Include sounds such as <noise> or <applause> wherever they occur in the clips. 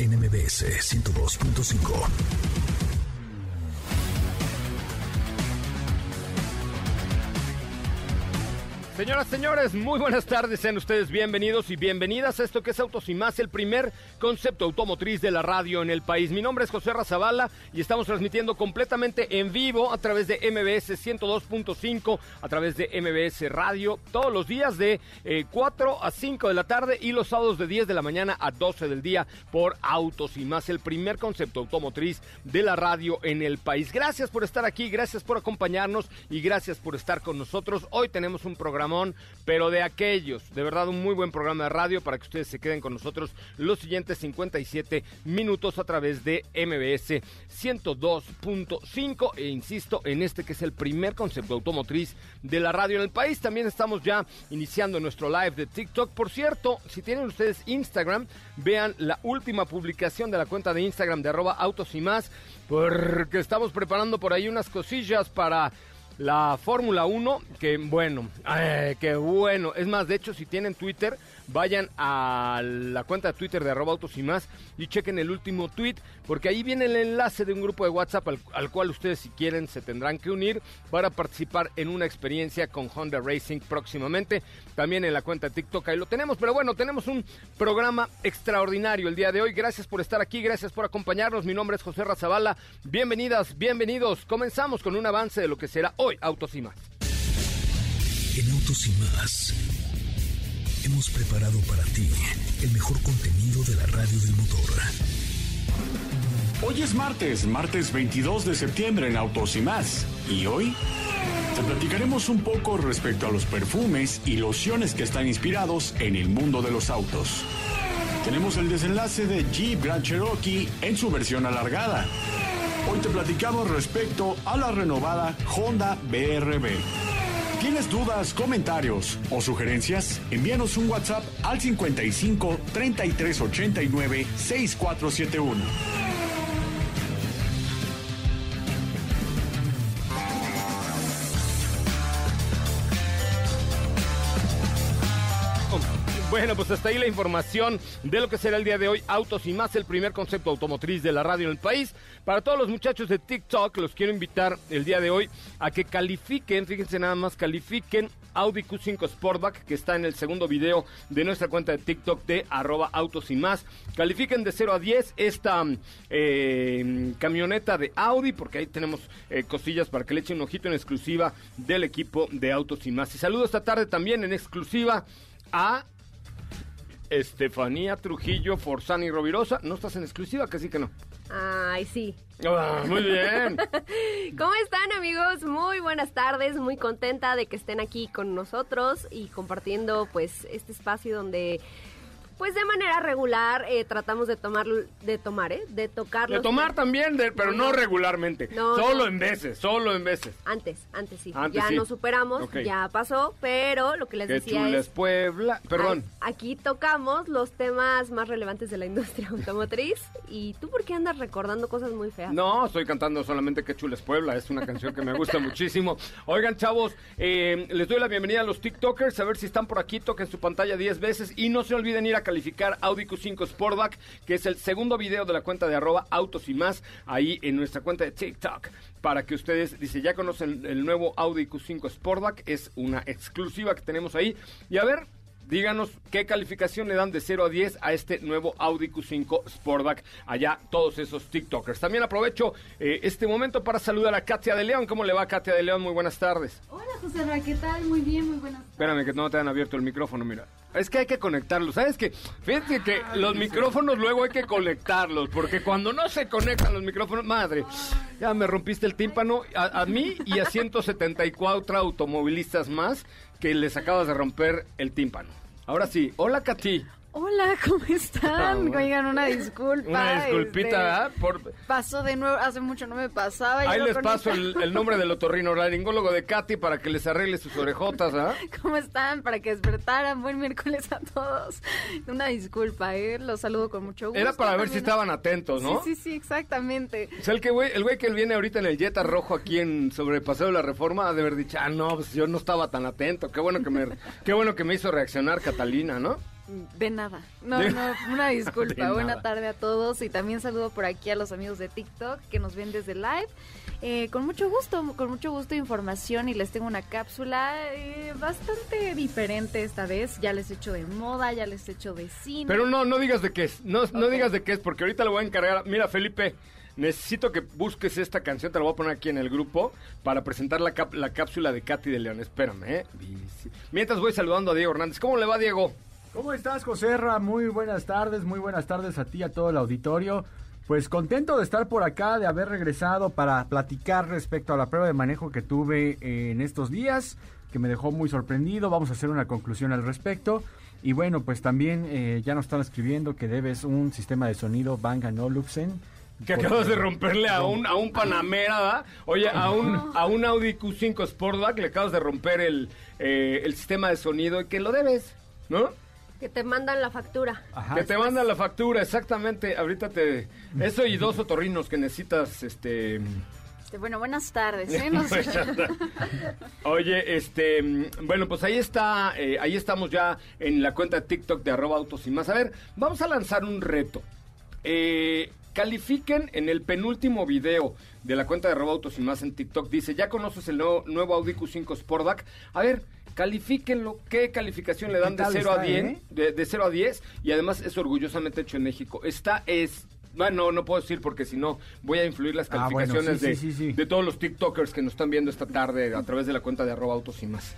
NMBS 102.5. Señoras, señores, muy buenas tardes. Sean ustedes bienvenidos y bienvenidas a esto que es Autos y Más, el primer concepto automotriz de la radio en el país. Mi nombre es José Razabala y estamos transmitiendo completamente en vivo a través de MBS 102.5, a través de MBS Radio, todos los días de 4 eh, a 5 de la tarde y los sábados de 10 de la mañana a 12 del día por Autos y Más, el primer concepto automotriz de la radio en el país. Gracias por estar aquí, gracias por acompañarnos y gracias por estar con nosotros. Hoy tenemos un programa pero de aquellos. De verdad, un muy buen programa de radio para que ustedes se queden con nosotros los siguientes 57 minutos a través de MBS 102.5 e insisto en este que es el primer concepto automotriz de la radio en el país. También estamos ya iniciando nuestro live de TikTok. Por cierto, si tienen ustedes Instagram, vean la última publicación de la cuenta de Instagram de arroba autos y más, porque estamos preparando por ahí unas cosillas para la Fórmula 1, que bueno, eh, que bueno. Es más, de hecho, si tienen Twitter, vayan a la cuenta de Twitter de arroba autos y más y chequen el último tweet, porque ahí viene el enlace de un grupo de WhatsApp al, cual ustedes si quieren se tendrán que unir para participar en una experiencia con Honda Racing próximamente. También en la cuenta de TikTok ahí lo tenemos, pero bueno, tenemos un programa extraordinario el día de hoy. Gracias por estar aquí, gracias por acompañarnos. Mi nombre es José Razabala. Bienvenidas, bienvenidos. Comenzamos con un avance de lo que será hoy Autos y más. En Autos y más hemos preparado para ti el mejor contenido de la radio del motor. Hoy es martes, martes 22 de septiembre en Autos y más. Y hoy te platicaremos un poco respecto a los perfumes y lociones que están inspirados en el mundo de los autos. Tenemos el desenlace de Jeep Grand Cherokee en su versión alargada. Hoy te platicamos respecto a la renovada Honda BRB. ¿Tienes dudas, comentarios o sugerencias? Envíanos un WhatsApp al 55 33 89 6471. Bueno, pues hasta ahí la información de lo que será el día de hoy. Autos y más, el primer concepto automotriz de la radio en el país. Para todos los muchachos de TikTok, los quiero invitar el día de hoy a que califiquen, fíjense nada más, califiquen Audi Q5 Sportback, que está en el segundo video de nuestra cuenta de TikTok de arroba autos y más. Califiquen de 0 a 10 esta eh, camioneta de Audi, porque ahí tenemos eh, cosillas para que le echen un ojito en exclusiva del equipo de Autos y más. Y saludo esta tarde también en exclusiva a Estefanía Trujillo Forzani Rovirosa. ¿No estás en exclusiva? Que sí que no. Ay, sí. Ah, muy bien. <laughs> ¿Cómo están amigos? Muy buenas tardes, muy contenta de que estén aquí con nosotros y compartiendo pues este espacio donde pues de manera regular eh, tratamos de tomar, de tomar, ¿eh? De tocar. De tomar también, pero no, regularmente. solo en veces, solo en veces. Antes, antes sí. ya nos superamos, ya pasó, pero lo que les decía es... Puebla, perdón. Aquí tocamos los temas más relevantes de la industria <laughs> automotriz. ¿Y tú por qué andas recordando cosas muy feas? No, estoy cantando solamente que chules Puebla. Es una canción que me gusta <laughs> muchísimo. Oigan, chavos, eh, les doy la bienvenida a los TikTokers. A ver si están por aquí, toquen su pantalla 10 veces. Y no se olviden ir a calificar Audi Q5 Sportback, que es el segundo video de la cuenta de arroba autos y más, ahí en nuestra cuenta de TikTok, para que ustedes, dice, ya conocen el nuevo Audi Q5 Sportback, es una exclusiva que tenemos ahí. Y a ver, díganos qué calificación le dan de 0 a 10 a este nuevo Audi Q5 Sportback. Allá todos esos TikTokers. También aprovecho eh, este momento para saludar a Katia de León. ¿Cómo le va, Katia de León? Muy buenas tardes. Hola, José Ra, ¿qué tal? Muy bien, muy buenas tardes. Espérame que no te han abierto el micrófono, mira. Es que hay que conectarlos, ¿sabes qué? Fíjate que los micrófonos luego hay que conectarlos, porque cuando no se conectan los micrófonos, madre, ya me rompiste el tímpano a, a mí y a 174 automovilistas más que les acabas de romper el tímpano. Ahora sí, hola Katy. Hola, ¿cómo están? bueno. Oigan, una disculpa. Una disculpita, este, ¿verdad? Por... Pasó de nuevo, hace mucho no me pasaba. Ahí les paso el, el nombre del <laughs> otorrinolaringólogo de Katy para que les arregle sus orejotas, ¿ah? ¿Cómo están? Para que despertaran. Buen miércoles a todos. Una disculpa, ¿eh? Los saludo con mucho gusto. Era para ver si estaban atentos, ¿no? Sí, sí, sí, exactamente. O sea, el que güey, el güey que viene ahorita en el Jetta rojo aquí en sobre Paseo de la Reforma ha de haber dicho, ah, no, pues yo no estaba tan atento. Qué bueno que me, qué bueno que me hizo reaccionar Catalina, ¿no? De nada. No, no, una <laughs> disculpa. Buena tarde a todos y también saludo por aquí a los amigos de TikTok que nos ven desde live. Eh, con mucho gusto, con mucho gusto información y les tengo una cápsula eh, bastante diferente esta vez. Ya les he hecho de moda, ya les he hecho de cine. Pero no, no digas de qué es, no, no digas de qué es, porque ahorita le voy a encargar. Mira, Felipe, necesito que busques esta canción, te la voy a poner aquí en el grupo para presentar la, cap- la cápsula de Katy de León. Espérame, ¿eh? Mientras voy saludando a Diego Hernández. ¿Cómo le va, Diego? ¿Cómo estás, Joserra? Muy buenas tardes, muy buenas tardes a ti y a todo el auditorio. Pues contento de estar por acá, de haber regresado para platicar respecto a la prueba de manejo que tuve eh, en estos días, que me dejó muy sorprendido. Vamos a hacer una conclusión al respecto. Y bueno, pues también eh, ya nos están escribiendo que debes un sistema de sonido Bang Olufsen. Que acabas de romperle a un, a un Panamera, ¿verdad? Oye, a un, a un Audi Q5 Sportback le acabas de romper el, eh, el sistema de sonido y que lo debes, ¿no? Que te mandan la factura. Ajá. Que te mandan la factura, exactamente. Ahorita te... Eso y dos otorrinos que necesitas, este... Este, Bueno, buenas tardes. ¿eh? <laughs> No sé. Oye, este, bueno, pues ahí está, eh, ahí estamos ya en la cuenta de TikTok de arroba autos y más. A ver, vamos a lanzar un reto. Eh, califiquen en el penúltimo video de la cuenta de arroba autos y más en TikTok. Dice, ¿ya conoces el nuevo, nuevo Audi Q5 Sportback? A ver, califíquenlo. ¿Qué calificación le dan ¿Qué de tal 0 a está, 10? eh? De, de 0 a 10 y además es orgullosamente hecho en México. Está es... Bueno, no puedo decir porque si no voy a influir las Ah, bueno, calificaciones sí, de, sí, sí, sí. de todos los TikTokers que nos están viendo esta tarde a través de la cuenta de arroba autos y más.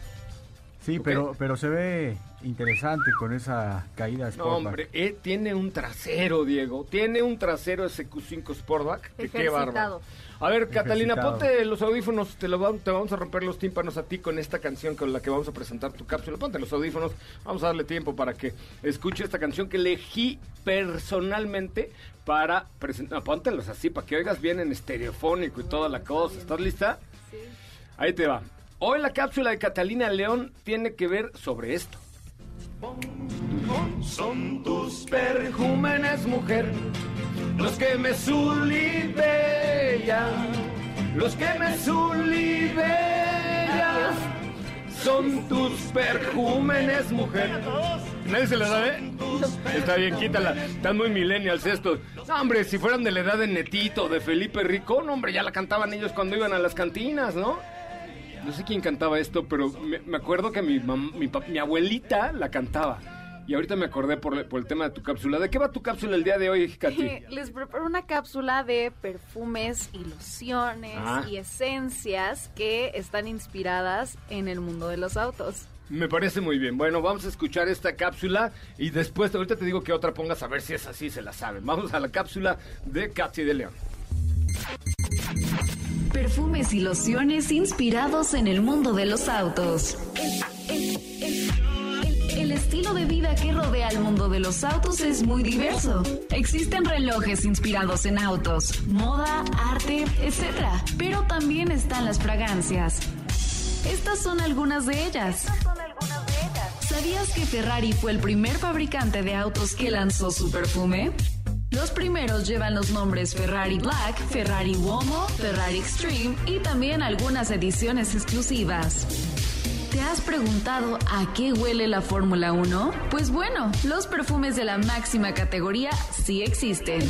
Sí, pero, pero se ve interesante con esa caída No, Sportback. hombre, eh, tiene un trasero, Diego. Tiene un trasero ese Q5 Sportback. Que qué bárbaro. A ver, Catalina, ponte los audífonos. Te, lo va- te vamos a romper los tímpanos a ti con esta canción con la que vamos a presentar tu cápsula. Ponte los audífonos. Vamos a darle tiempo para que escuche esta canción que elegí personalmente para presentar. No, póntelos así, para que oigas bien en estereofónico y toda la cosa. ¿Estás lista? Sí. Ahí te va. Hoy la cápsula de Catalina León tiene que ver sobre esto. Son tus perjúmenes, mujer, los que me sulibellan, los que me sulibellan. Son tus perjúmenes, mujer. ¿Nadie se la sabe? Está bien, quítala. Están muy millennials estos. No, hombre, si fueran de la edad de Netito, de Felipe Rico, no, hombre, ya la cantaban ellos cuando iban a las cantinas, ¿no? No sé quién cantaba esto, pero me, me acuerdo que mi, mam- mi, pa- mi abuelita la cantaba. Y ahorita me acordé por, por el tema de tu cápsula. ¿De qué va tu cápsula el día de hoy, Katy? <laughs> Les preparo una cápsula de perfumes, ilusiones Ah. y esencias que están inspiradas en el mundo de los autos. Me parece muy bien. Bueno, vamos a escuchar esta cápsula y después, ahorita te digo que otra pongas a ver si es así, se la saben. Vamos a la cápsula de Katy de León. Perfumes y lociones inspirados en el mundo de los autos. El, estilo de vida que rodea el mundo de los autos es muy diverso. Existen relojes inspirados en autos, moda, arte, etc. Pero también están las fragancias. Estas son algunas de ellas. ¿Sabías que Ferrari fue el primer fabricante de autos que lanzó su perfume? Los primeros llevan los nombres Ferrari Black, Ferrari Uomo, Ferrari Extreme y también algunas ediciones exclusivas. ¿Te has preguntado a qué huele la Fórmula 1? Pues bueno, los perfumes de la máxima categoría sí existen.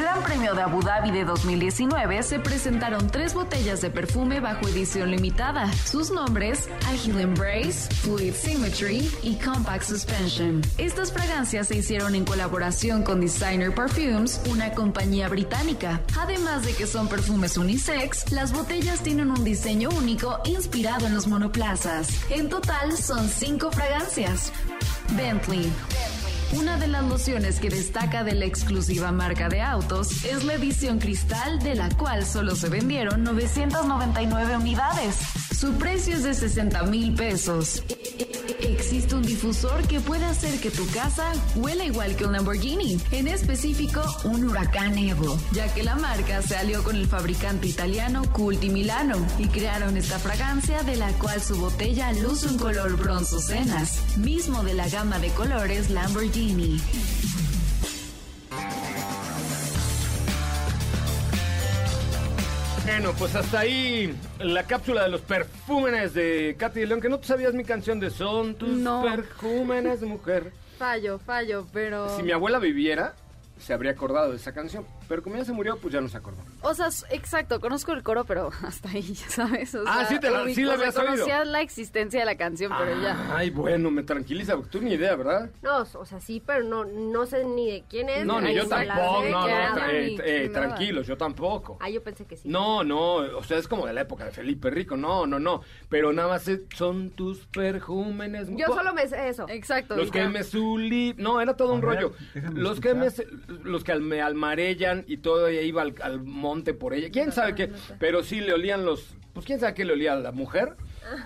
Gran Premio de Abu Dhabi de 2019 se presentaron tres botellas de perfume bajo edición limitada. Sus nombres, Agile Embrace, Fluid Symmetry y Compact Suspension. Estas fragancias se hicieron en colaboración con Designer Perfumes, una compañía británica. Además de que son perfumes unisex, las botellas tienen un diseño único inspirado en los monoplazas. En total son cinco fragancias. Bentley. Una de las lociones que destaca de la exclusiva marca de autos es la edición cristal, de la cual solo se vendieron 999 unidades. Su precio es de 60 mil pesos. Existe un difusor que puede hacer que tu casa huela igual que un Lamborghini, en específico un Huracán Evo, ya que la marca se alió con el fabricante italiano Culti Milano y crearon esta fragancia de la cual su botella luce un color bronzo cenas, mismo de la gama de colores Lamborghini. Bueno, pues hasta ahí la cápsula de los perfúmenes de Katy León, que no tú sabías mi canción de Son tus No. perfúmenes, mujer. Fallo, fallo, pero... Si mi abuela viviera, se habría acordado de esa canción. Pero como ya se murió, pues ya no se acordó. O sea, exacto, conozco el coro, pero <laughs> hasta ahí, ya ¿sabes? O Ah, sea, sí te la- sí la o sea, habías oído. Conocía la existencia de la canción, pero ya. Ay, bueno, me tranquiliza, porque tú ni idea, ¿verdad? No, o sea, sí, pero no, no sé ni de quién es. No, ni yo tampoco, no, no, eh, ni- eh, tranquilos, yo tampoco. Ah, yo pensé que sí. No, no, o sea, es como de la época de Felipe Rico, no, no, no, pero nada más son tus perjúmenes. Yo solo me sé eso. Exacto. Los que ya. me suli... No, era todo un rollo. Los que me... Los que me almarellan y todo, ella iba al, al monte por ella. ¿Quién sabe qué? Pero sí le olían los... Pues quién sabe qué le olía a la mujer.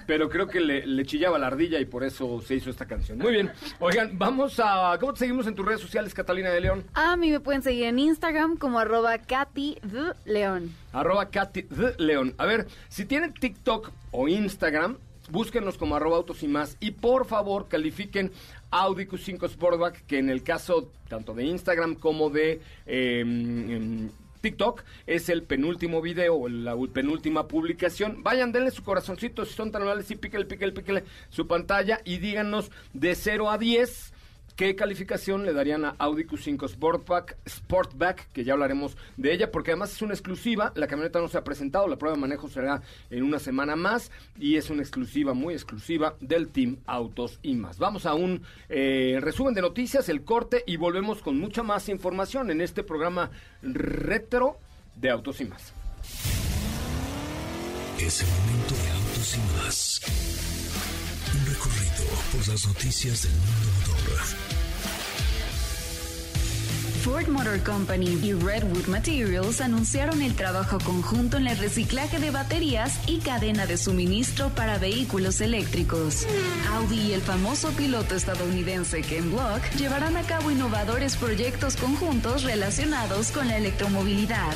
Pero creo que le, le chillaba la ardilla y por eso se hizo esta canción. Muy bien. Oigan, vamos a... ¿Cómo te seguimos en tus redes sociales, Catalina de León? A mí me pueden seguir en Instagram como arroba Katy León. Arroba Katy León. A ver, si tienen TikTok o Instagram, búsquenos como arroba autos y más. Y por favor, califiquen Audi Q5 Sportback, que en el caso tanto de Instagram como de eh, em, TikTok es el penúltimo video o la penúltima publicación. Vayan, denle su corazoncito si son tan amables y píquele, píquele, píquele su pantalla y díganos de 0 a 10 ¿Qué calificación le darían a Audi Q5 Sportback, Sportback, que ya hablaremos de ella, porque además es una exclusiva, la camioneta no se ha presentado, la prueba de manejo será en una semana más y es una exclusiva, muy exclusiva del Team Autos y más. Vamos a un eh, resumen de noticias, el corte y volvemos con mucha más información en este programa retro de Autos y más. Es el momento de autos y más. Un recorrido por las noticias del mundo motor. Ford Motor Company y Redwood Materials anunciaron el trabajo conjunto en el reciclaje de baterías y cadena de suministro para vehículos eléctricos. Audi y el famoso piloto estadounidense Ken Block llevarán a cabo innovadores proyectos conjuntos relacionados con la electromovilidad.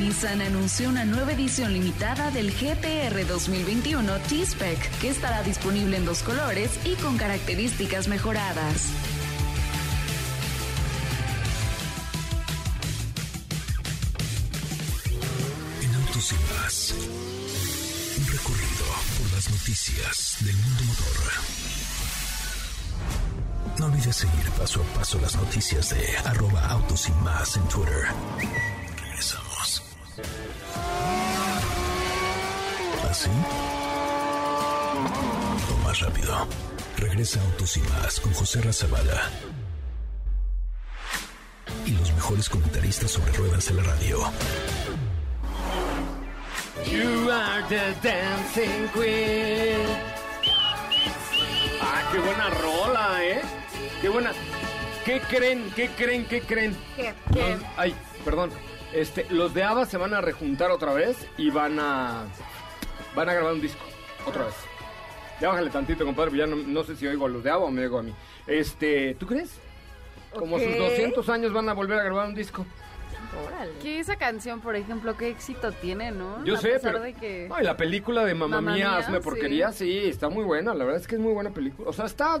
Nissan anunció una nueva edición limitada del GTR 2021 T-Spec que estará disponible en dos colores y con características mejoradas. Olvides seguir paso a paso las noticias de arroba autos y más en Twitter. Regresamos. ¿Así? O más rápido. Regresa Autos y más con José Razabala. Y los mejores comentaristas sobre ruedas de la radio. You are the dancing queen. Ah, qué buena rola, ¿eh? Qué buena. ¿Qué creen? ¿Qué creen? ¿Qué creen? ¿Qué? Los- ay, perdón. Este, los de ABBA se van a rejuntar otra vez y van a van a grabar un disco otra vez. Ya bájale tantito, compadre, porque ya no, no sé si oigo a los de ABBA o me oigo a mí. Este, ¿tú crees? Como sus Ok. 200 años van a volver a grabar un disco. Órale. Que esa canción, por ejemplo, qué éxito tiene, ¿no? Yo a sé, pesar pero. de que... Ay, la película de Mamá, Mía, Mía, hazme sí. porquería, sí. está muy buena. La verdad es que es muy buena película. O sea, está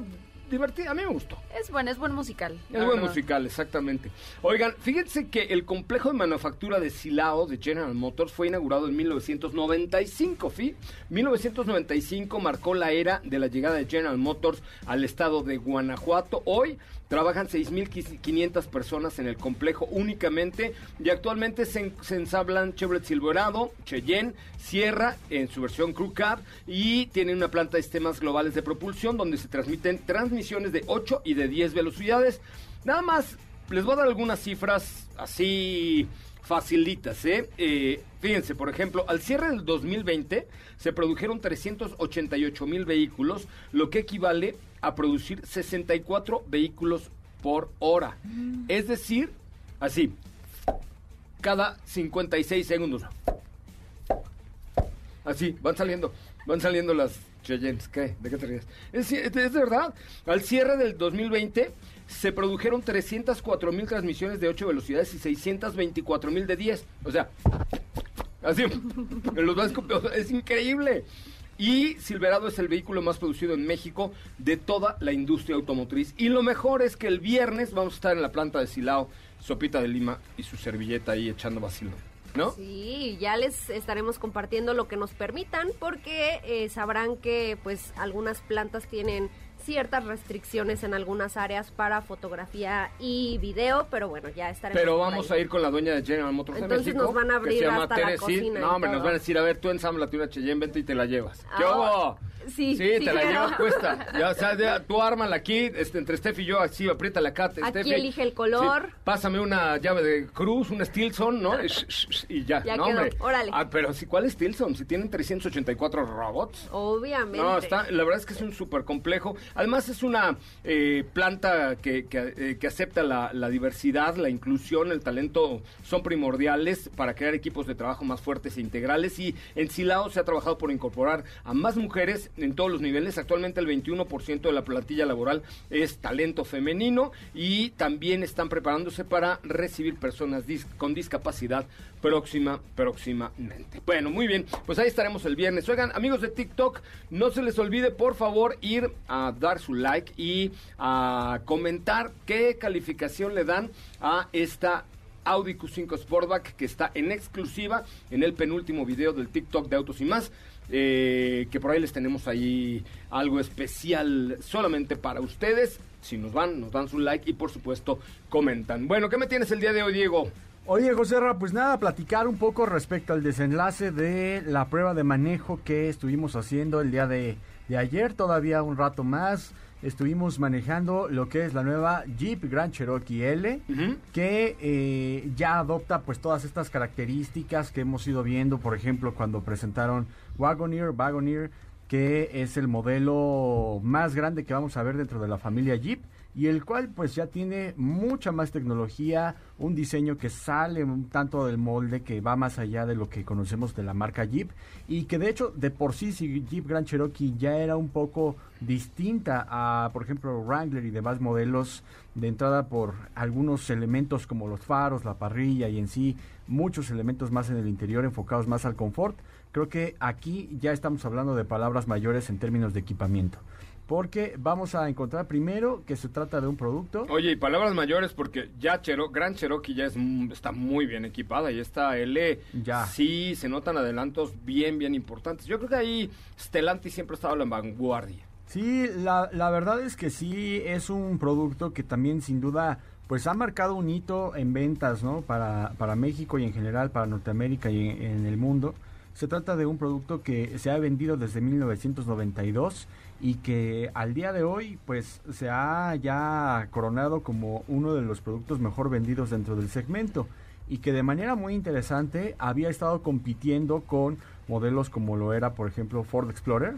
divertida, a mí me gustó. Es bueno, es buen musical. Es buen musical, exactamente. Oigan, fíjense que el complejo de manufactura de Silao de General Motors fue inaugurado en 1995, ¿fi? 1995 marcó la era de la llegada de General Motors al estado de Guanajuato. Hoy trabajan 6.500 personas en el complejo únicamente y actualmente se, ensablan Chevrolet Silverado, Cheyenne, Sierra en su versión Crew Cab y tienen una planta de sistemas globales de propulsión donde se transmiten transmisiones de 8 y de 10 velocidades. Nada más, les voy a dar algunas cifras así facilitas, ¿eh? ¿eh? Fíjense, por ejemplo, al cierre del 2020 se produjeron 388 mil vehículos, lo que equivale a producir 64 vehículos por hora. Es decir, así, cada 56 segundos. Así, van saliendo, van saliendo las Cheyennes. ¿Qué? ¿De qué te ríes? Es, es de verdad. Al cierre del 2020 se produjeron 304 mil transmisiones de 8 velocidades y 624 mil de 10. O sea, así, <laughs> los más es increíble. Y Silverado es el vehículo más producido en México de toda la industria automotriz. Y lo mejor es que el viernes vamos a estar en la planta de Silao, Sopita de Lima y su servilleta ahí echando vacilo. ¿No? Sí, ya les estaremos compartiendo lo que nos permitan porque eh, sabrán que pues algunas plantas tienen ciertas restricciones en algunas áreas para fotografía y video, pero bueno, ya estaremos. Pero vamos a ir con la dueña de General Motors Entonces de México, nos van a abrir hasta la cocina No, hombre, nos van a decir, a ver, tú ensamblate una Cheyenne, vente y te la llevas. ¿Qué Ah, hubo? sí, Sí, sí te la llevas puesta. <laughs> Ya, o sea, ya, tú ármala aquí, este, entre Steph y yo, así, apriétala acá. Aquí Steffi. elige el color. Sí, pásame una llave de Cruz, un Stilson, ¿no? Y, ya, Ya no, quedó, hombre. órale. Ah, pero si, ¿cuál Stilson? Si tienen 384 robots. Obviamente. No, está, la verdad es que es un súper complejo. Además es una eh, planta que, que, eh, acepta la, diversidad, la inclusión, el talento son primordiales para crear equipos de trabajo más fuertes e integrales y en Silao se ha trabajado por incorporar a más mujeres en todos los niveles. Actualmente el 21% de la plantilla laboral es talento femenino y también están preparándose para recibir personas con discapacidad próxima, próximamente. Bueno, muy bien, pues ahí estaremos el viernes. Oigan, amigos de TikTok, no se les olvide por favor ir a dar su like y a comentar qué calificación le dan a esta Audi Q5 Sportback que está en exclusiva en el penúltimo video del TikTok de Autos y más. eh, que por ahí les tenemos ahí algo especial solamente para ustedes. Si nos van, nos dan su like y por supuesto comentan. Bueno, ¿qué me tienes el día de hoy, Diego? Oye, José pues nada, platicar un poco respecto al desenlace de la prueba de manejo que estuvimos haciendo el día de, de ayer, todavía un rato más. Estuvimos manejando lo que es la nueva Jeep Grand Cherokee L, que eh, ya adopta pues todas estas características que hemos ido viendo, por ejemplo, cuando presentaron Wagoneer, Wagoneer, que es el modelo más grande que vamos a ver dentro de la familia Jeep y el cual pues ya tiene mucha más tecnología, un diseño que sale un tanto del molde que va más allá de lo que conocemos de la marca Jeep y que de hecho de por sí si Jeep Grand Cherokee ya era un poco distinta a por ejemplo Wrangler y demás modelos de entrada por algunos elementos como los faros, la parrilla y en sí muchos elementos más en el interior enfocados más al confort. Creo que aquí ya estamos hablando de palabras mayores en términos de equipamiento. Porque vamos a encontrar primero que se trata de un producto. Oye, y palabras mayores porque ya Chero, Gran Cherokee ya es, mm, está muy bien equipada y esta L Ya. sí se notan adelantos bien, bien importantes. Yo creo que ahí Stellantis siempre ha estado en vanguardia. Sí, la, la verdad es que sí es un producto que también sin duda pues ha marcado un hito en ventas, ¿no? Para, para México y en general para Norteamérica y en, en el mundo. Se trata de un producto que se ha vendido desde 1992 y que al día de hoy pues se ha ya coronado como uno de los productos mejor vendidos dentro del segmento y que de manera muy interesante había estado compitiendo con modelos como lo era por ejemplo Ford Explorer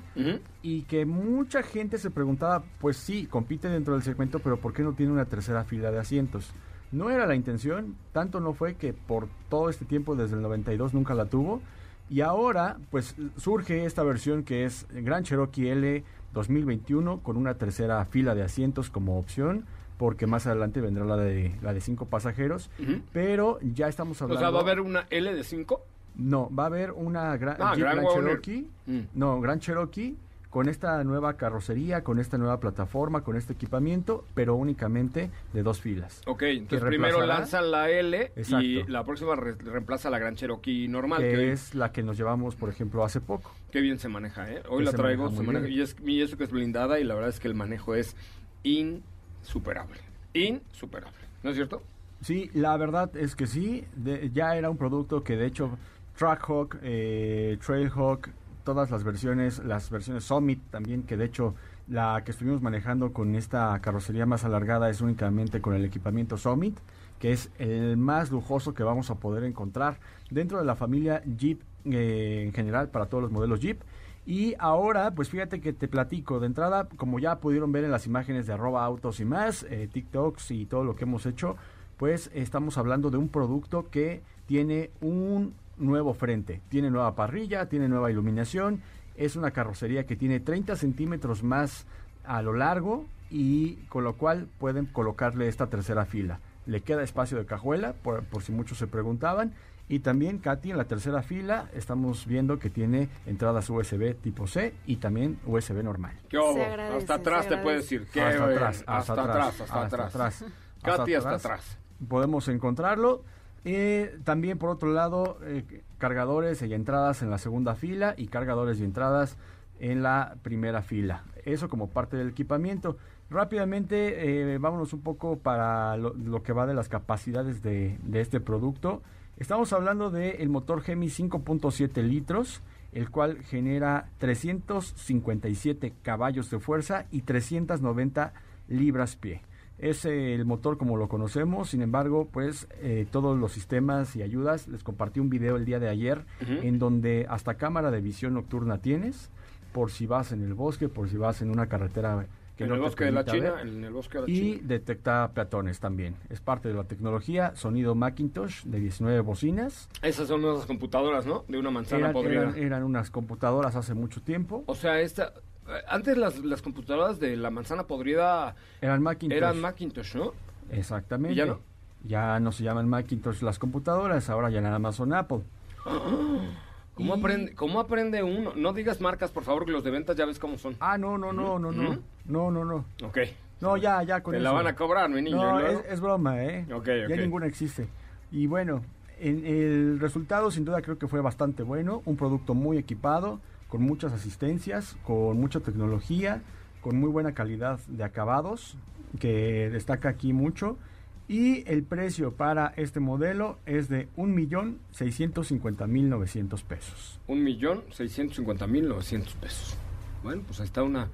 y que mucha gente se preguntaba, pues sí, compite dentro del segmento, pero ¿por qué no tiene una tercera fila de asientos? No era la intención, tanto no fue que por todo este tiempo, desde el 92, nunca la tuvo. Y ahora, pues surge esta versión que es Gran Cherokee L 2021 con una tercera fila de asientos como opción, porque más adelante vendrá la de la de cinco pasajeros. Pero ya estamos O hablando. sea, va a haber una L de 5. No, va a haber una Gra- Ah, Jeep Grand Grand Wagoneer. Cherokee. Mm. No, Grand Cherokee con esta nueva carrocería, con esta nueva plataforma, con este equipamiento, pero únicamente de dos filas. Ok, entonces primero lanzan la L y la próxima re- reemplaza la Gran Cherokee normal. que Que hoy- es la que nos llevamos, por ejemplo, hace poco. Qué bien se maneja, ¿eh? Hoy Que la se traigo, maneja se maneja- y, es, y eso que es blindada y la verdad es que el manejo es insuperable. Insuperable. ¿No es cierto? Sí, la verdad es que sí, de- ya era un producto que de hecho Trackhawk, eh, Trailhawk, todas las versiones, las versiones Summit también, que de hecho la que estuvimos manejando con esta carrocería más alargada es únicamente con el equipamiento Summit, que es el más lujoso que vamos a poder encontrar dentro de la familia Jeep eh, en general para todos los modelos Jeep. Y ahora, pues fíjate que te platico de entrada, como ya pudieron ver en las imágenes de arroba autos y más, eh, TikToks y todo lo que hemos hecho, pues estamos hablando de un producto que tiene un nuevo frente, tiene nueva parrilla, tiene nueva iluminación, es una carrocería que tiene 30 centímetros más a lo largo y con lo cual pueden colocarle esta tercera fila. Le queda espacio de cajuela, por, por si muchos se preguntaban. Y también, Katy, en la tercera fila estamos viendo que tiene entradas USB tipo C y también USB normal. ¿Qué agradece, Hasta atrás te puedes. Qué hasta bien. atrás, hasta atrás, hasta atrás. Katy, hasta atrás. Podemos encontrarlo. Eh, también, por otro lado, eh, cargadores y entradas en la segunda fila y cargadores y entradas en la primera fila. Eso como parte del equipamiento. Rápidamente, eh, vámonos un poco para lo, que va de las capacidades de, de este producto. Estamos hablando del motor Gemi 5.7 litros, el cual genera 357 caballos de fuerza y 390 libras pie. Es el motor como lo conocemos, sin embargo, pues eh, todos los sistemas y ayudas, les compartí un video el día de ayer en donde hasta cámara de visión nocturna tienes, por si vas en el bosque, por si vas en una carretera que En no el bosque de la China, ver. en el bosque de la Y China. detecta peatones también. Es parte de la tecnología. Sonido Macintosh de 19 bocinas. Esas son unas computadoras, ¿no? De una manzana Eran, podrida. eran- eran unas computadoras hace mucho tiempo. O sea, esta... eh, Antes las, las computadoras de la manzana podrida Eran Macintosh. eran Macintosh, ¿no? Exactamente. ¿Y ya no? Ya no se llaman Macintosh las computadoras, ahora ya nada más son Apple. <gasps> ¿Cómo, Y- aprende, ¿Cómo aprende uno? No digas marcas, por favor, que los de ventas ya ves cómo son. Ah, no, no, no, no, no. ¿Mm? No, no, no. Ok. No, ya, ya con Te eso. la van a cobrar, mi niño. No, es, es broma, ¿eh? Ok, Ya ok. ninguna existe. Y bueno, en el resultado sin duda creo que fue bastante bueno. Un producto muy equipado, con muchas asistencias, con mucha tecnología, con muy buena calidad de acabados, que destaca aquí mucho. Y el precio para este modelo es de 1.650.900 pesos. Un millón seiscientos cincuenta mil novecientos pesos. Bueno, pues ahí está una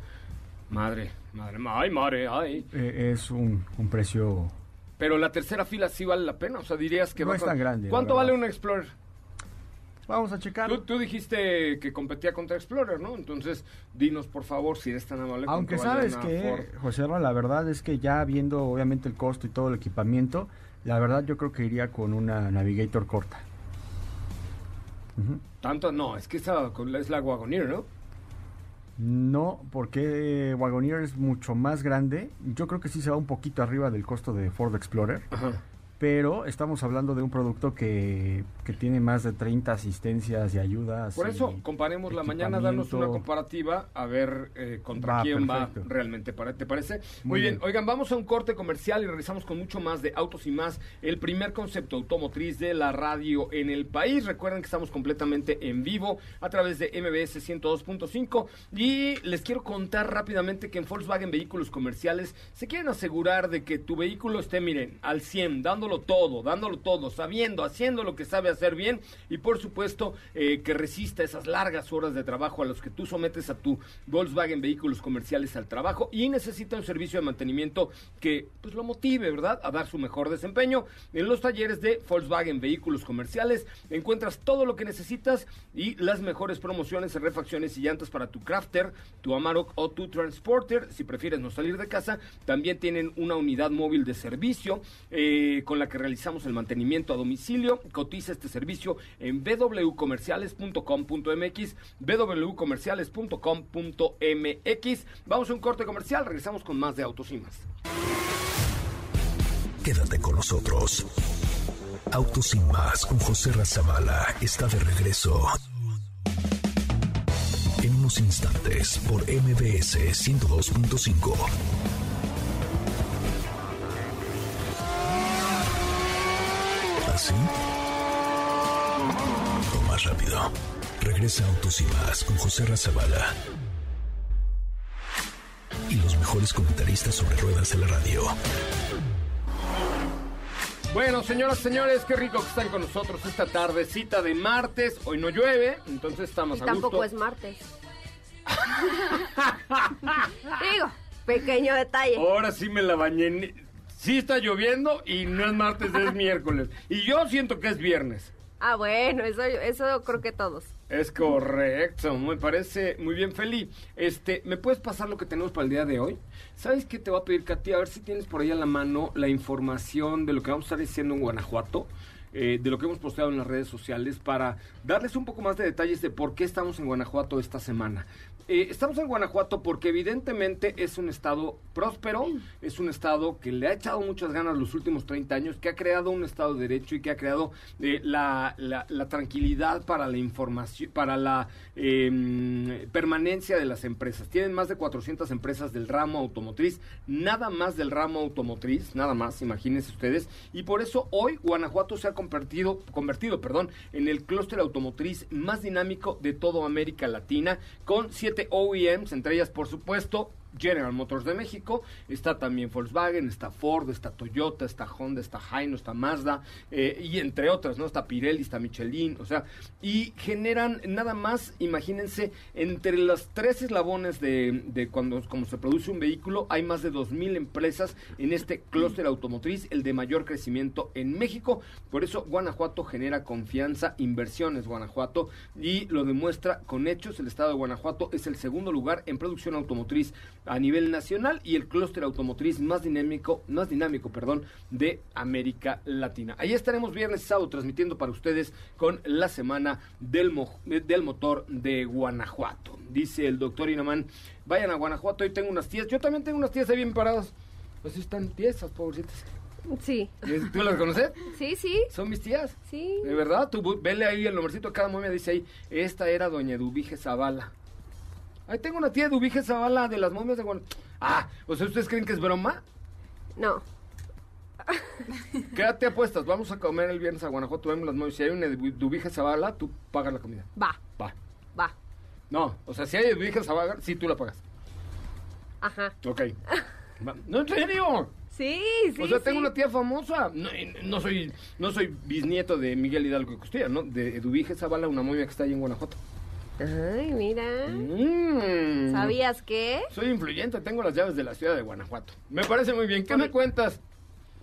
madre, madre, ay, madre, ay. Eh, es un, un precio... Pero la tercera fila sí vale la pena, o sea, dirías que No va es tan grande, ¿Cuánto vale un Explorer? Vamos a checar. Tú, tú dijiste que competía contra Explorer, ¿no? Entonces, dinos por favor si eres tan amable. Aunque sabes que, Ford. José Ra, la verdad es que ya viendo obviamente el costo y todo el equipamiento, la verdad yo creo que iría con una Navigator corta. Tanto, no, es que esa es la Wagoneer, ¿no? No, porque Wagoneer es mucho más grande. Yo creo que sí se va un poquito arriba del costo de Ford Explorer. Ajá. Pero estamos hablando de un producto que, que tiene más de 30 asistencias y ayudas. Por eso, comparemos la mañana, danos una comparativa, a ver eh, contra Va, quién perfecto. va realmente. ¿Para- ¿Te parece? Muy, Muy bien. bien. Oigan, vamos a un corte comercial y regresamos con mucho más de Autos y Más, el primer concepto automotriz de la radio en el país. Recuerden que estamos completamente en vivo a través de MBS 102.5 y les quiero contar rápidamente que en Volkswagen Vehículos Comerciales se quieren asegurar de que tu vehículo esté, miren, al 100, dándolo todo, dándolo todo, sabiendo, haciendo lo que sabe hacer bien y por supuesto eh, que resista esas largas horas de trabajo a los que tú sometes a tu Volkswagen Vehículos Comerciales al trabajo y necesita un servicio de mantenimiento que pues lo motive, ¿verdad? A dar su mejor desempeño. En los talleres de Volkswagen Vehículos Comerciales encuentras todo lo que necesitas y las mejores promociones en refacciones y llantas para tu Crafter, tu Amarok o tu Transporter. Si prefieres no salir de casa, también tienen una unidad móvil de servicio eh, con la que realizamos el mantenimiento a domicilio. Cotiza este servicio en www.comerciales.com.mx, www.comerciales.com.mx. Vamos a un corte comercial, regresamos con más de Autos y Más. Quédate con nosotros. Autos sin más con José Razabala está de regreso. En unos instantes por MBS 102.5. ¿Así? O más rápido. Regresa Autos y Más con José Razabala. Y los mejores comentaristas sobre ruedas de la radio. Bueno, señoras, señores, qué rico que están con nosotros esta tardecita de martes. Hoy no llueve, entonces estamos Y a tampoco gusto. es martes. <laughs> Digo, pequeño detalle. Ahora sí me la bañé. Sí está lloviendo y no es martes, es miércoles. Y yo siento que es viernes. Ah, bueno, eso, eso creo que todos. Es correcto, me parece muy bien, Feli. Este, ¿me puedes pasar lo que tenemos para el día de hoy? ¿Sabes qué te voy a pedir, Katy? A ver si tienes por ahí a la mano la información de lo que vamos a estar diciendo en Guanajuato, eh, de lo que hemos posteado en las redes sociales, para darles un poco más de detalles de por qué estamos en Guanajuato esta semana. Eh, estamos en Guanajuato porque evidentemente es un estado próspero, es un estado que le ha echado muchas ganas los últimos 30 años, que ha creado un estado de derecho y que ha creado eh, la, la- la tranquilidad para la información, para la eh, permanencia de las empresas. Tienen más de 400 empresas del ramo automotriz, nada más del ramo automotriz, nada más, imagínense ustedes. Y por eso hoy Guanajuato se ha convertido, convertido perdón, en el clúster automotriz más dinámico de toda América Latina, con siete OEMs, entre ellas, por supuesto, General Motors de México, está también Volkswagen, está Ford, está Toyota, está Honda, está Hino, está Mazda, eh, y entre otras, ¿no? Está Pirelli, está Michelin, o sea, y generan nada más, imagínense, entre los tres eslabones de, de cuando como se produce un vehículo, hay más de 2.000 empresas en este clúster automotriz, el de mayor crecimiento en México, por eso Guanajuato genera confianza, inversiones Guanajuato, y lo demuestra con hechos, el estado de Guanajuato es el segundo lugar en producción automotriz a nivel nacional y el clúster automotriz más dinámico, más dinámico, perdón, de América Latina. Ahí estaremos viernes y sábado transmitiendo para ustedes con la semana del, mo- del motor de Guanajuato. Dice el doctor Inaman, vayan a Guanajuato, hoy tengo unas tías, yo también tengo unas tías ahí bien paradas. Pues están tiesas, pobrecitas. Sí. ¿Tú las conoces? Sí, sí, Son mis tías. sí. De verdad, tú vele ahí el nombrecito cada momia, dice ahí, esta era doña Dubige Zavala. Ahí tengo una tía Dubige Zavala de las momias de Guanajuato. Ah, o sea, ¿ustedes creen que es broma? No. <laughs> ¿Qué te apuestas? Vamos a comer el viernes a Guanajuato, vemos las momias. Si hay una de Dubige Zavala, tú pagas la comida. Va, Va. va. No, o sea, si hay de Dubige Zavala, sí tú la pagas. Ajá. Ok. <laughs> Va. No, en serio. Sí, sí. o sea, tengo sí. una tía famosa. No, soy no soy bisnieto de Miguel Hidalgo y Costilla, ¿no? De Dubige Zavala, una momia que está ahí en Guanajuato. Ay, mira. Mm. ¿Sabías qué? Soy influyente, tengo las llaves de la ciudad de Guanajuato. Me parece muy bien. ¿Qué me cuentas?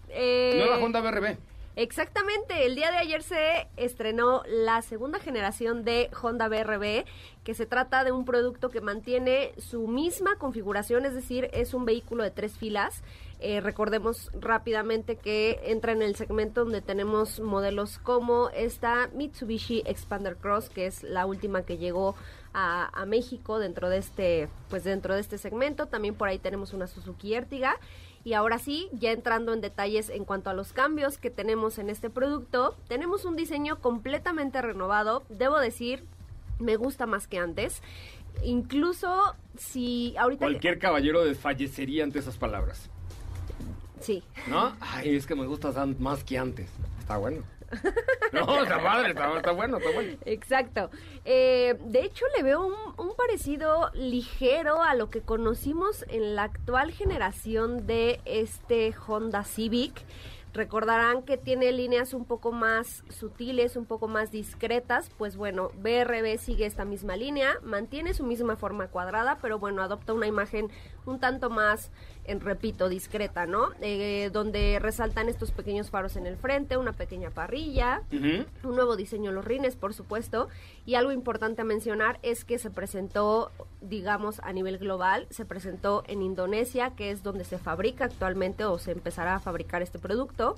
Eh, Nueva Honda BRB. Exactamente, el día de ayer se estrenó la segunda generación de Honda BRB, que se trata de un producto que mantiene su misma configuración, es decir, es un vehículo de tres filas. Eh, recordemos rápidamente que entra en el segmento donde tenemos modelos como esta Mitsubishi Expander Cross, que es la última que llegó a, a México dentro de este, pues dentro de este segmento. También por ahí tenemos una Suzuki Ertiga. Y ahora sí, ya entrando en detalles en cuanto a los cambios que tenemos en este producto, tenemos un diseño completamente renovado. Debo decir, me gusta más que antes. Incluso si ahorita... Cualquier caballero desfallecería ante esas palabras. Sí. ¿No? Ay, es que me gusta más que antes. Está bueno. <laughs> No, está padre, está, está bueno, está bueno. Exacto. Eh, de hecho, le veo un, un parecido ligero a lo que conocimos en la actual generación de este Honda Civic. Recordarán que tiene líneas un poco más sutiles, un poco más discretas. Pues bueno, BRB sigue esta misma línea, mantiene su misma forma cuadrada, pero bueno, adopta una imagen un tanto más, en, repito, discreta, ¿no? Eh, donde resaltan estos pequeños faros en el frente, una pequeña parrilla, un nuevo diseño en los rines, por supuesto, y algo importante a mencionar es que se presentó, digamos, a nivel global, se presentó en Indonesia, que es donde se fabrica actualmente o se empezará a fabricar este producto.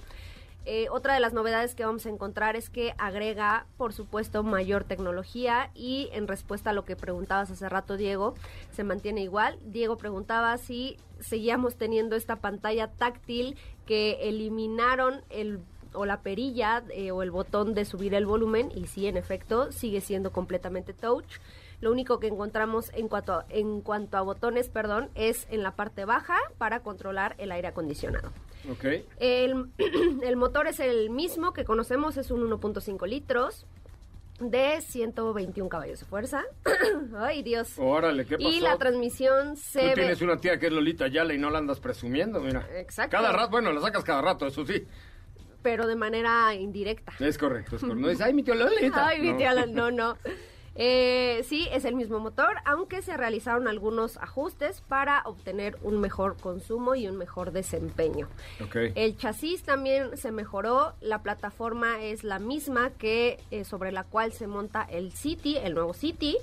Eh, otra de las novedades que vamos a encontrar es que agrega, por supuesto, mayor tecnología y en respuesta a lo que preguntabas hace rato, Diego, se mantiene igual. Diego preguntaba si seguíamos teniendo esta pantalla táctil que eliminaron el o la perilla eh, o el botón de subir el volumen y sí, en efecto, sigue siendo completamente touch. Lo único que encontramos en cuanto a, en cuanto a botones, perdón, es en la parte baja para controlar el aire acondicionado. Ok. El, <clears throat> el motor es el mismo que conocemos, es un 1.5 litros de 121 caballos de fuerza. <clears throat> Ay, Dios. Órale, ¿qué pasó? Y la transmisión se Tú tienes una tía que es Lolita Yala y no la andas presumiendo, mira. Exacto. Cada rato, bueno, la sacas cada rato, eso sí. pero de manera indirecta. Es correcto, es correcto. No dices, ay, mi tío Lolita. Ay, mi tía, no, no. <laughs> Eh, sí, es el mismo motor, aunque se realizaron algunos ajustes para obtener un mejor consumo y un mejor desempeño. El chasis también se mejoró, la plataforma es la misma que eh, sobre la cual se monta el City, el nuevo City.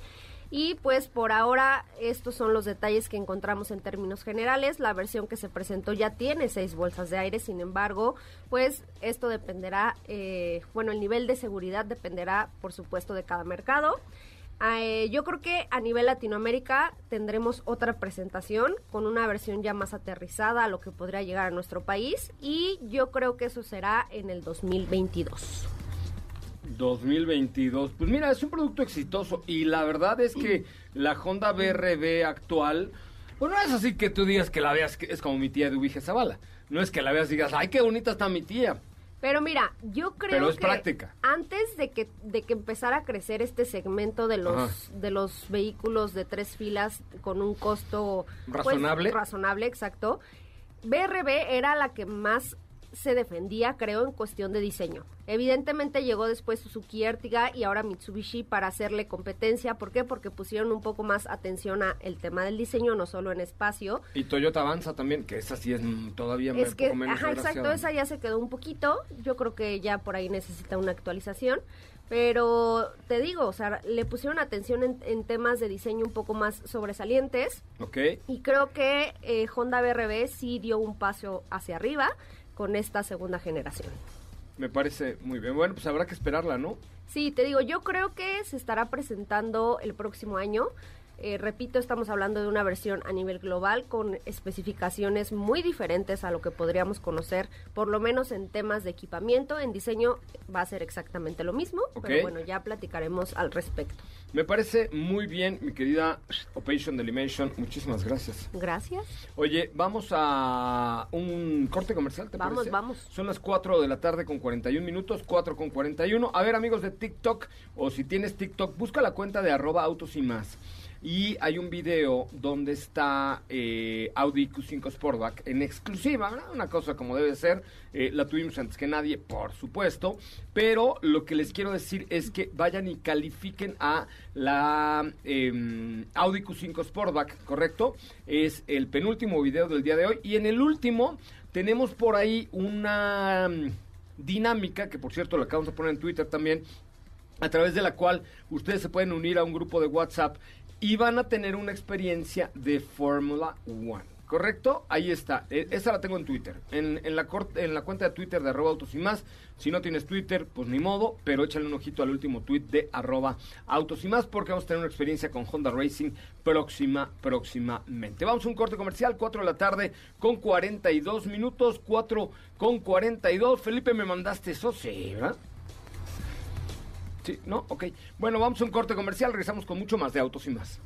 Y pues por ahora estos son los detalles que encontramos en términos generales. La versión que se presentó ya tiene seis bolsas de aire, sin embargo, pues esto dependerá, eh, bueno, el nivel de seguridad dependerá por supuesto de cada mercado. Eh, yo creo que a nivel Latinoamérica tendremos otra presentación con una versión ya más aterrizada a lo que podría llegar a nuestro país y yo creo que eso será en el 2022. 2022. Pues mira, es un producto exitoso y la verdad es que la Honda BRB actual, pues no es así que tú digas que la veas, que es como mi tía de Ubige Zavala. No es que la veas y digas, ay, qué bonita está mi tía. Pero mira, yo creo Pero es que práctica. antes de que de que empezara a crecer este segmento de los Ajá. de los vehículos de tres filas con un costo pues, Razonable. razonable, exacto. BRB era la que más se defendía, creo, en cuestión de diseño. Evidentemente llegó después Suzuki Ertiga y ahora Mitsubishi para hacerle competencia. ¿Por qué? Porque pusieron un poco más atención a el tema del diseño, no solo en espacio, Y Toyota Avanza también, que esa sí es todavía es que, poco menos ajá, exacto, esa ya se quedó un poquito. Yo creo que ya por ahí necesita una actualización. Pero te digo, o sea, le pusieron atención en, en temas de diseño un poco más sobresalientes. Ok. Y creo que eh, Honda BRB sí dio un paso hacia arriba con esta segunda generación. Me parece muy bien. Bueno, pues habrá que esperarla, ¿no? Sí, te digo, yo creo que se estará presentando el próximo año. Eh, repito, estamos hablando de una versión a nivel global con especificaciones muy diferentes a lo que podríamos conocer, por lo menos en temas de equipamiento. En diseño va a ser exactamente lo mismo, pero bueno, ya platicaremos al respecto. Me parece muy bien, mi querida Operation Delimation. Muchísimas gracias. Gracias. Oye, vamos a un corte comercial, ¿te Vamos, parece? vamos. Son las 4 de la tarde con 41 minutos, 4 con 41. A ver, amigos de TikTok, o si tienes TikTok, busca la cuenta de arroba autos y más. Y hay un video donde está eh, Audi Q5 Sportback en exclusiva, una cosa como debe ser. Eh, la tuvimos antes que nadie, por supuesto. Pero lo que les quiero decir es que vayan y califiquen a la eh, Audi Q5 Sportback, ¿correcto? Es el penúltimo video del día de hoy. Y en el último tenemos por ahí una mm, dinámica, que por cierto la acabamos de poner en Twitter también, a través de la cual ustedes se pueden unir a un grupo de WhatsApp y van a tener una experiencia de Fórmula One. ¿Correcto? Ahí está. E- esa la tengo en Twitter. En, la cuenta de Twitter de arroba autos. Si no tienes Twitter, pues ni modo, pero échale un ojito al último tweet de arroba autos porque vamos a tener una experiencia con Honda Racing próxima, próximamente. Vamos a un corte comercial, 4 de la tarde con 42 minutos, 4 con 42. Felipe, me mandaste eso, sí, ¿verdad? Sí, ¿no? Ok. Bueno, vamos a un corte comercial, regresamos con mucho más de autos y más.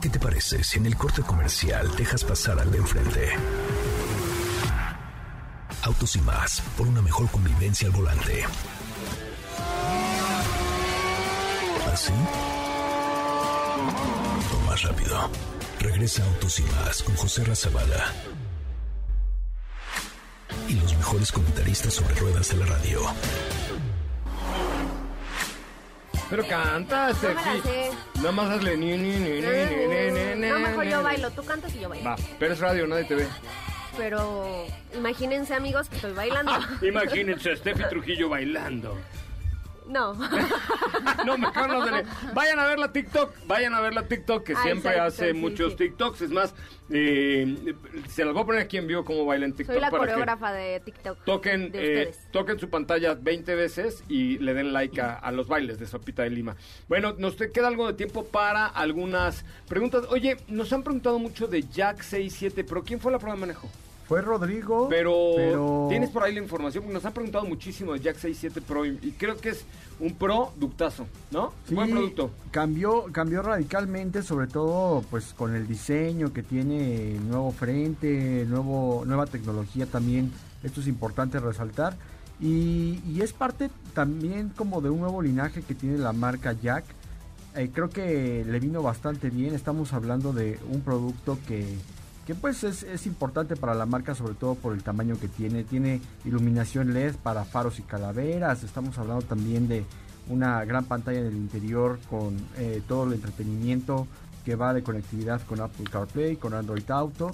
¿Qué te parece si en el corte comercial dejas pasar al de enfrente? Autos y más, por una mejor convivencia al volante. ¿Así? O más rápido. Regresa Autos y más con José Razabala. Y los mejores comentaristas sobre ruedas de la radio. Pero canta, No me la Steffi. sé. Nada más hazle ni, ni, ni, ni, ni, ni, ni, No, mejor ni, yo ni. bailo, tú cantas y yo bailo. Va, pero es radio, nadie te ve. Pero imagínense amigos que estoy bailando. <laughs> Imagínense a Steffi Trujillo bailando. No. <laughs> No, mejor no se le- Vayan a ver la TikTok, vayan a ver la TikTok, que Ah, siempre hace sí, muchos sí. TikToks. Es más, eh, se las voy a poner aquí en vivo cómo baila en TikTok. Soy la para que coreógrafa de TikTok. Toquen, de eh, toquen su pantalla 20 veces y le den like a, a los bailes de Sopita de Lima. Bueno, nos queda algo de tiempo para algunas preguntas. Oye, nos han preguntado mucho de Jack 67, pero ¿quién fue la prueba de manejo? Fue Rodrigo. Pero, pero- tienes por ahí la información, porque nos han preguntado muchísimo de Jack 67 Pro y, y creo que es un Pro ductazo, ¿no? Sí, Buen producto. Cambió, cambió radicalmente, sobre todo pues con el diseño que tiene nuevo frente, nuevo, nueva tecnología también. Esto es importante resaltar. Y, y es parte también como de un nuevo linaje que tiene la marca Jack. Eh, creo que le vino bastante bien. Estamos hablando de un producto que, que pues es, es importante para la marca, sobre todo por el tamaño que tiene. Tiene iluminación LED para faros y calaveras. Estamos hablando también de una gran pantalla en el interior con eh, todo el entretenimiento que va de conectividad con Apple CarPlay, con Android Auto.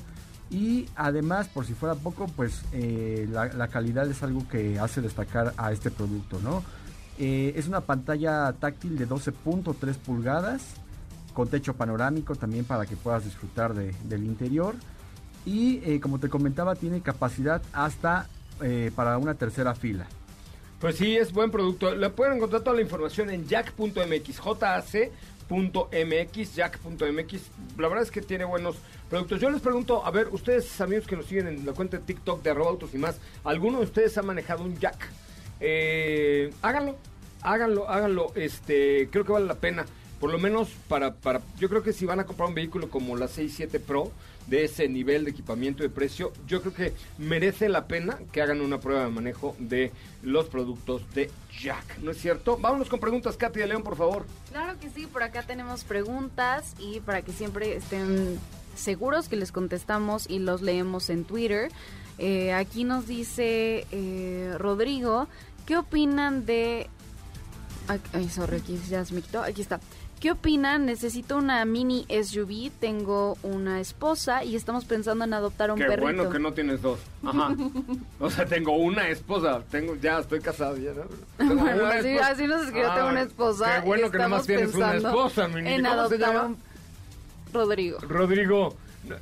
Y además, por si fuera poco, pues eh, la, la calidad es algo que hace destacar a este producto, ¿no? Eh, es una pantalla táctil de 12.3 pulgadas, con techo panorámico también para que puedas disfrutar de- del interior. Y eh, como te comentaba, tiene capacidad hasta eh, para una tercera fila. Pues sí, es buen producto. Le pueden encontrar toda la información en jack.mx, jac.mx, jack.mx. La verdad es que tiene buenos productos. Yo les pregunto, a ver, ustedes, amigos que nos siguen en la cuenta de TikTok de arroba autos y más, ¿alguno de ustedes ha manejado un jack? Eh, háganlo, háganlo, háganlo. Este, creo que vale la pena. Por lo menos para, para, yo creo que si van a comprar un vehículo como la 67 Pro, de ese nivel de equipamiento y de precio, yo creo que merece la pena que hagan una prueba de manejo de los productos de Jack, ¿no es cierto? Vámonos con preguntas, Katy de León, por favor. Claro que sí, por acá tenemos preguntas y para que siempre estén seguros que les contestamos y los leemos en Twitter. Eh, aquí nos dice eh, Rodrigo, ¿qué opinan de... Ay, sorry, aquí ya se me quitó, aquí está. ¿Qué opinan? Necesito una mini SUV, tengo una esposa y estamos pensando en adoptar un Qué perrito. bueno que no tienes dos. Ajá. <laughs> O sea, tengo una esposa, tengo ya estoy casado ya. ¿no? Tengo Bueno, una así, así nos escribió, tengo Ah, una esposa. Qué bueno que nada más estamos tienes una esposa, mi niño. En ¿Cómo se adoptar llama? un Rodrigo. Rodrigo,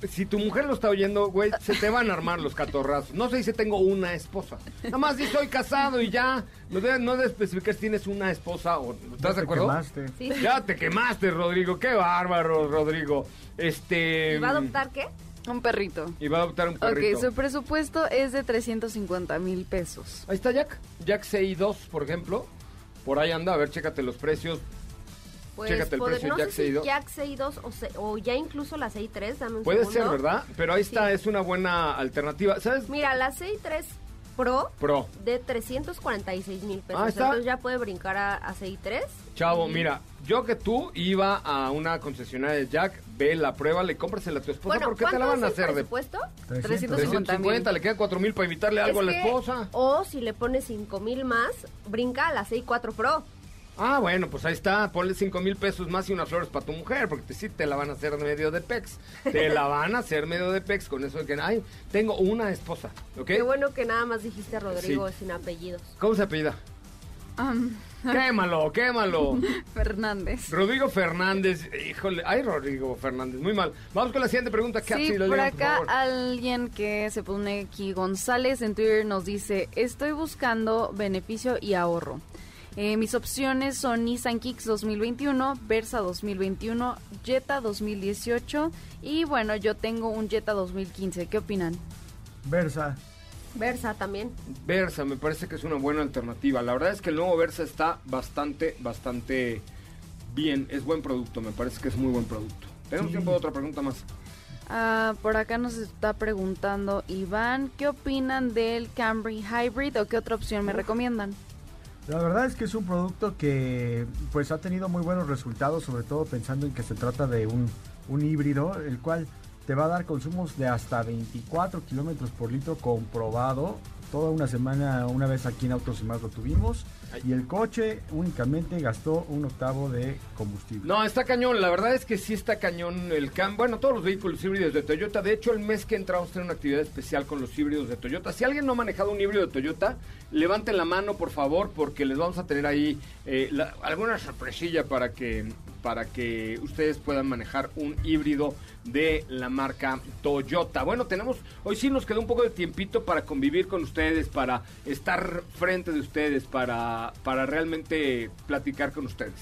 si tu mujer lo está oyendo, güey, se te van a armar los catorrazos. No se dice tengo una esposa. Nada más di soy casado y ya. No debes no debes especificar si tienes una esposa o... ¿Estás Ya de te acuerdo? quemaste. Sí. Ya te quemaste, Rodrigo. Qué bárbaro, Rodrigo. Este... ¿Y va a adoptar qué? Un perrito. Y va a adoptar un perrito. Ok, su presupuesto es de 350 mil pesos. Ahí está Jack. Jack CI2, por ejemplo. Por ahí anda. A ver, chécate los precios. Pues Chécate el poder- precio no Jack sé si CI2. Jack CI2 o, se- o ya incluso la CI3, dame un Puede segundo. ser, ¿verdad? Pero ahí está, Sí. es una buena alternativa. ¿Sabes? Mira, la CI3 Pro Pro. de 346 mil pesos. Ah, está. Entonces ya puede brincar a, a CI3. Chavo, Y- mira, yo que tú iba a una concesionaria de Jack, ve la prueba, le cómprasela a tu esposa Bueno, porque te la ¿cuánto van a es el hacer de presupuesto? 350 350, le quedan 4 mil para evitarle algo Es a la que- esposa. O si le pones 5 mil más, brinca a la CI4 Pro. Ah, bueno, pues ahí está, ponle 5 mil pesos más y unas flores para tu mujer, porque te, sí te la van a hacer medio de pex. Te la <laughs> van a hacer medio de pex con eso de que, ay, tengo una esposa, ¿ok? Qué bueno que nada más dijiste a Rodrigo Sí. sin apellidos. ¿Cómo se apellida? Quémalo, quémalo. <laughs> Fernández. Rodrigo Fernández, híjole, ay Rodrigo Fernández, muy mal. Vamos con la siguiente pregunta, Sí, por leemos, acá alguien que se pone aquí, González en Twitter nos dice, estoy buscando beneficio y ahorro. Eh, mis opciones son Nissan Kicks 2021, Versa 2021, Jetta 2018 y bueno, yo tengo un Jetta 2015. ¿Qué opinan? Versa. Versa también. Versa, me parece que es una buena alternativa. La verdad es que el nuevo Versa está bastante, bastante bien. Es buen producto, me parece que es muy buen producto. Tenemos tiempo de otra pregunta más. Ah, por acá nos está preguntando Iván, ¿qué opinan del Camry Hybrid o qué otra opción me recomiendan? La verdad es que es un producto que pues ha tenido muy buenos resultados, sobre todo pensando en que se trata de un, un híbrido, el cual te va a dar consumos de hasta 24 kilómetros por litro comprobado. Toda una semana, una vez aquí en Autos y más lo tuvimos. Y el coche únicamente gastó un octavo de combustible. No, está cañón. La verdad es que sí está cañón el CAM. Bueno, todos los vehículos híbridos de Toyota. De hecho, el mes que entra vamos a tener una actividad especial con los híbridos de Toyota. Si alguien no ha manejado un híbrido de Toyota, levanten la mano, por favor, porque les vamos a tener ahí eh, la- alguna sorpresilla para que, para que ustedes puedan manejar un híbrido de la marca Toyota. Bueno, tenemos, hoy sí nos quedó un poco de tiempito para convivir con ustedes, para estar frente de ustedes, para, para realmente platicar con ustedes.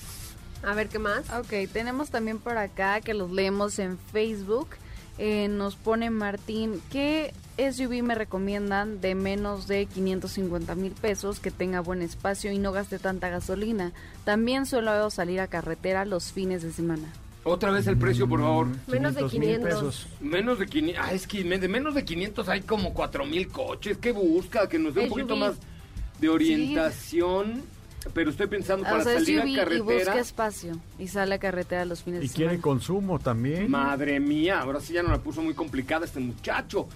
A ver qué más. Ok, tenemos también por acá que los leemos en Facebook. Eh, nos pone Martín, ¿qué SUV me recomiendan de menos de 550 mil pesos, que tenga buen espacio y no gaste tanta gasolina. También suelo salir a carretera los fines de semana. Otra vez el precio, por favor. Menos de 500 mil 500. pesos. Menos de 500. Ah, es que de menos de 500 hay como 4000 coches. ¿Qué busca? Que nos dé un SUV. poquito más de orientación. Pero estoy pensando para o sea, salir SUV a y busca carretera. espacio y sale a carretera los fines Y de quiere semana. consumo también. Madre mía, ahora sí ya no la puso muy complicada este muchacho.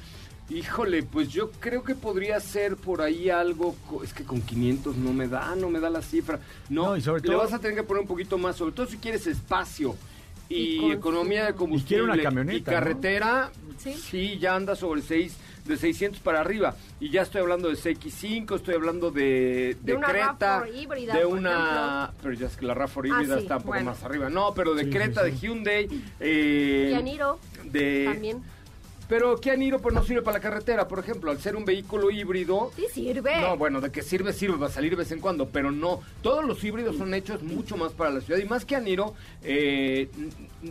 Híjole, pues yo creo que podría ser por ahí algo, es que con 500 no me da, no me da la cifra. No, No, y sobre le todo- vas a tener que poner un poquito más, sobre todo si quieres espacio y, Y economía de Y quiere combustible una camioneta, y carretera, Sí. sí. ya anda sobre 6 de 600 para arriba y ya estoy hablando de CX5, estoy hablando de, De una Creta, RAV4 híbrida, de una, pero ya es que la RAV4 Ah, híbrida sí, está un poco bueno. más arriba. No, pero de Sí, Creta, sí, de. Hyundai, eh, Y Aniro de también. Pero Kia Niro pues no sirve para la carretera, por ejemplo, al ser un vehículo híbrido. Sí sirve. No, bueno, de que sirve, sirve, va a salir de vez en cuando, pero no. Todos los híbridos son hechos mucho más para la ciudad. Y más que a Niro, eh,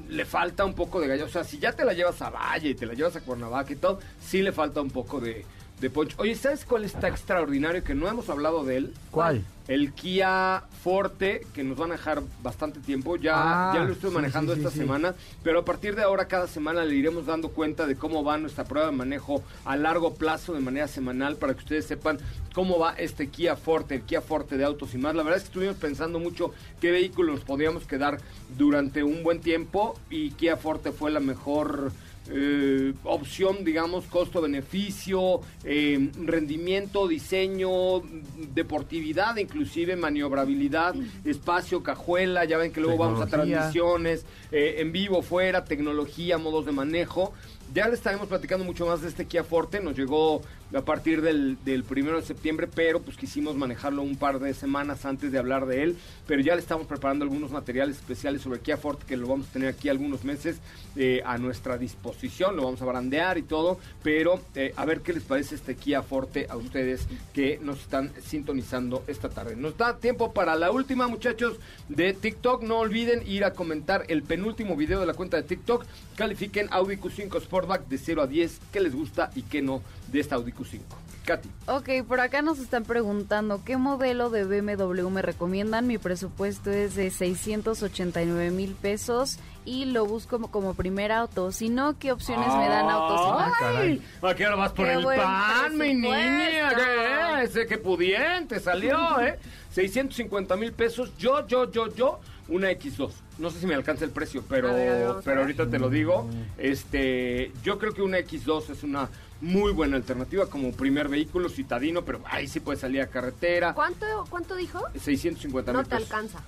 le falta un poco de gallo. O sea, si ya te la llevas a Valle y te la llevas a Cuernavaca y todo, sí le falta un poco de, de punch. Oye, ¿sabes cuál está extraordinario? Que no hemos hablado de él. ¿Cuál? El Kia Forte, que nos van a dejar bastante tiempo. Ya, Ah, ya lo estoy manejando sí, sí, esta sí. semana. Pero a partir de ahora, cada semana le iremos dando cuenta de cómo va nuestra prueba de manejo a largo plazo, de manera semanal, para que ustedes sepan cómo va este Kia Forte, el Kia Forte de Autos y más. La verdad es que estuvimos pensando mucho qué vehículo nos podíamos quedar durante un buen tiempo y Kia Forte fue la mejor eh, opción, digamos, costo-beneficio, eh, rendimiento, diseño, deportividad, inclusive maniobrabilidad, espacio, cajuela, ya ven que luego vamos a transmisiones, eh, en vivo, fuera, tecnología, modos de manejo. Ya le estaremos platicando mucho más de este Kia Forte, nos llegó a partir del, del primero de septiembre, pero pues quisimos manejarlo un par de semanas antes de hablar de él, pero ya le estamos preparando algunos materiales especiales sobre Kia Forte que lo vamos a tener aquí algunos meses eh, a nuestra disposición, lo vamos a brandear y todo, pero eh, a ver qué les parece este Kia Forte a ustedes que nos están sintonizando esta tarde. Nos da tiempo para la última, muchachos, de TikTok. No olviden ir a comentar el penúltimo video de la cuenta de TikTok. Califiquen Audi Q5 Sportback de 0 a 10, qué les gusta y qué no de esta Audi Q5. Katy. Ok, por acá nos están preguntando qué modelo de BMW me recomiendan. Mi presupuesto es de 689 mil pesos y lo busco como, como primer auto. Si no, ¿qué opciones me dan autos? más? ¡Ay! ¿A qué hora vas por ¡Qué el pan, mi niña? ¿Qué? Ese que pudiente salió, <laughs> ¿eh? 650 mil pesos. Yo, yo, yo, yo, una X2. No sé si me alcanza el precio, pero, ver, pero ahorita te lo digo. Este, yo creo que una X2 es una muy buena alternativa como primer vehículo citadino, pero ahí sí puede salir a carretera. ¿Cuánto, ¿Cuánto dijo? 650 mil No te pesos. alcanza.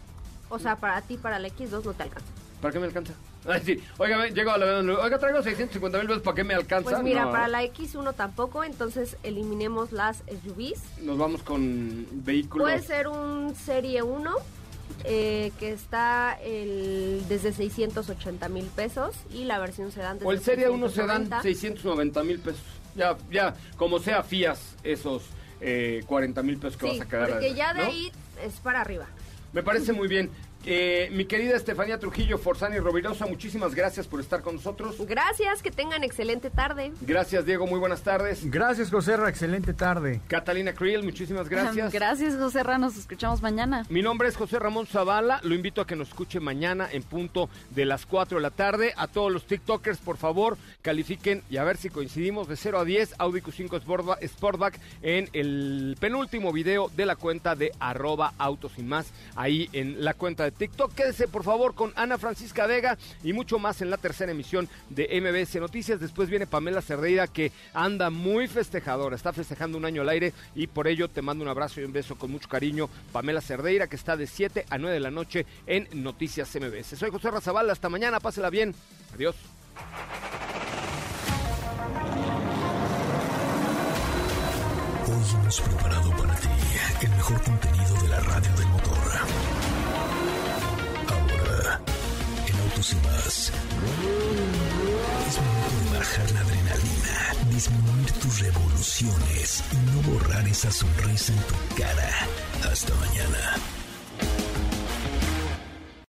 O sea, para ti, para la X2 no te alcanza. ¿Para qué me alcanza? <laughs> Ay, sí. Oiga, llego a la Oiga, traigo 650 mil pesos, ¿para qué me alcanza? Pues mira, No. para la X1 tampoco, entonces eliminemos las SUVs. Nos vamos con vehículos. Puede ser un Serie 1 eh, que está el, desde 680 mil pesos y la versión sedán desde O el Serie 1 se dan 690. 690 mil pesos. Ya, ya, como sea, fías esos eh, 40 mil pesos que Sí, vas a quedar. porque ya de ¿no? ahí es para arriba. Me parece muy bien. Eh, mi querida Estefanía Trujillo, Forzani Rovirosa, muchísimas gracias por estar con nosotros. Gracias, que tengan excelente tarde. Gracias, Diego, muy buenas tardes. Gracias, José Ra, excelente tarde. Catalina Creel, muchísimas gracias. <laughs> Gracias, José Ra, nos escuchamos mañana. Mi nombre es José Ramón Zavala, lo invito a que nos escuche mañana en punto de las 4 de la tarde. A todos los TikTokers, por favor, califiquen y a ver si coincidimos de 0 a 10 Audi Q5 Sportba- Sportback en el penúltimo video de la cuenta de arroba autos y más, ahí en la cuenta de TikTok. Quédese, por favor, con Ana Francisca Vega y mucho más en la tercera emisión de MBS Noticias. Después viene Pamela Cerdeira, que anda muy festejadora, está festejando un año al aire y por ello te mando un abrazo y un beso con mucho cariño. Pamela Cerdeira, que está de 7 a 9 de la noche en Noticias MBS. Soy José Razabal, hasta mañana, pásela bien. Adiós. Hoy hemos preparado para ti el mejor contenido de la radio del motor. Es momento de bajar la adrenalina, disminuir tus revoluciones y no borrar esa sonrisa en tu cara. Hasta mañana.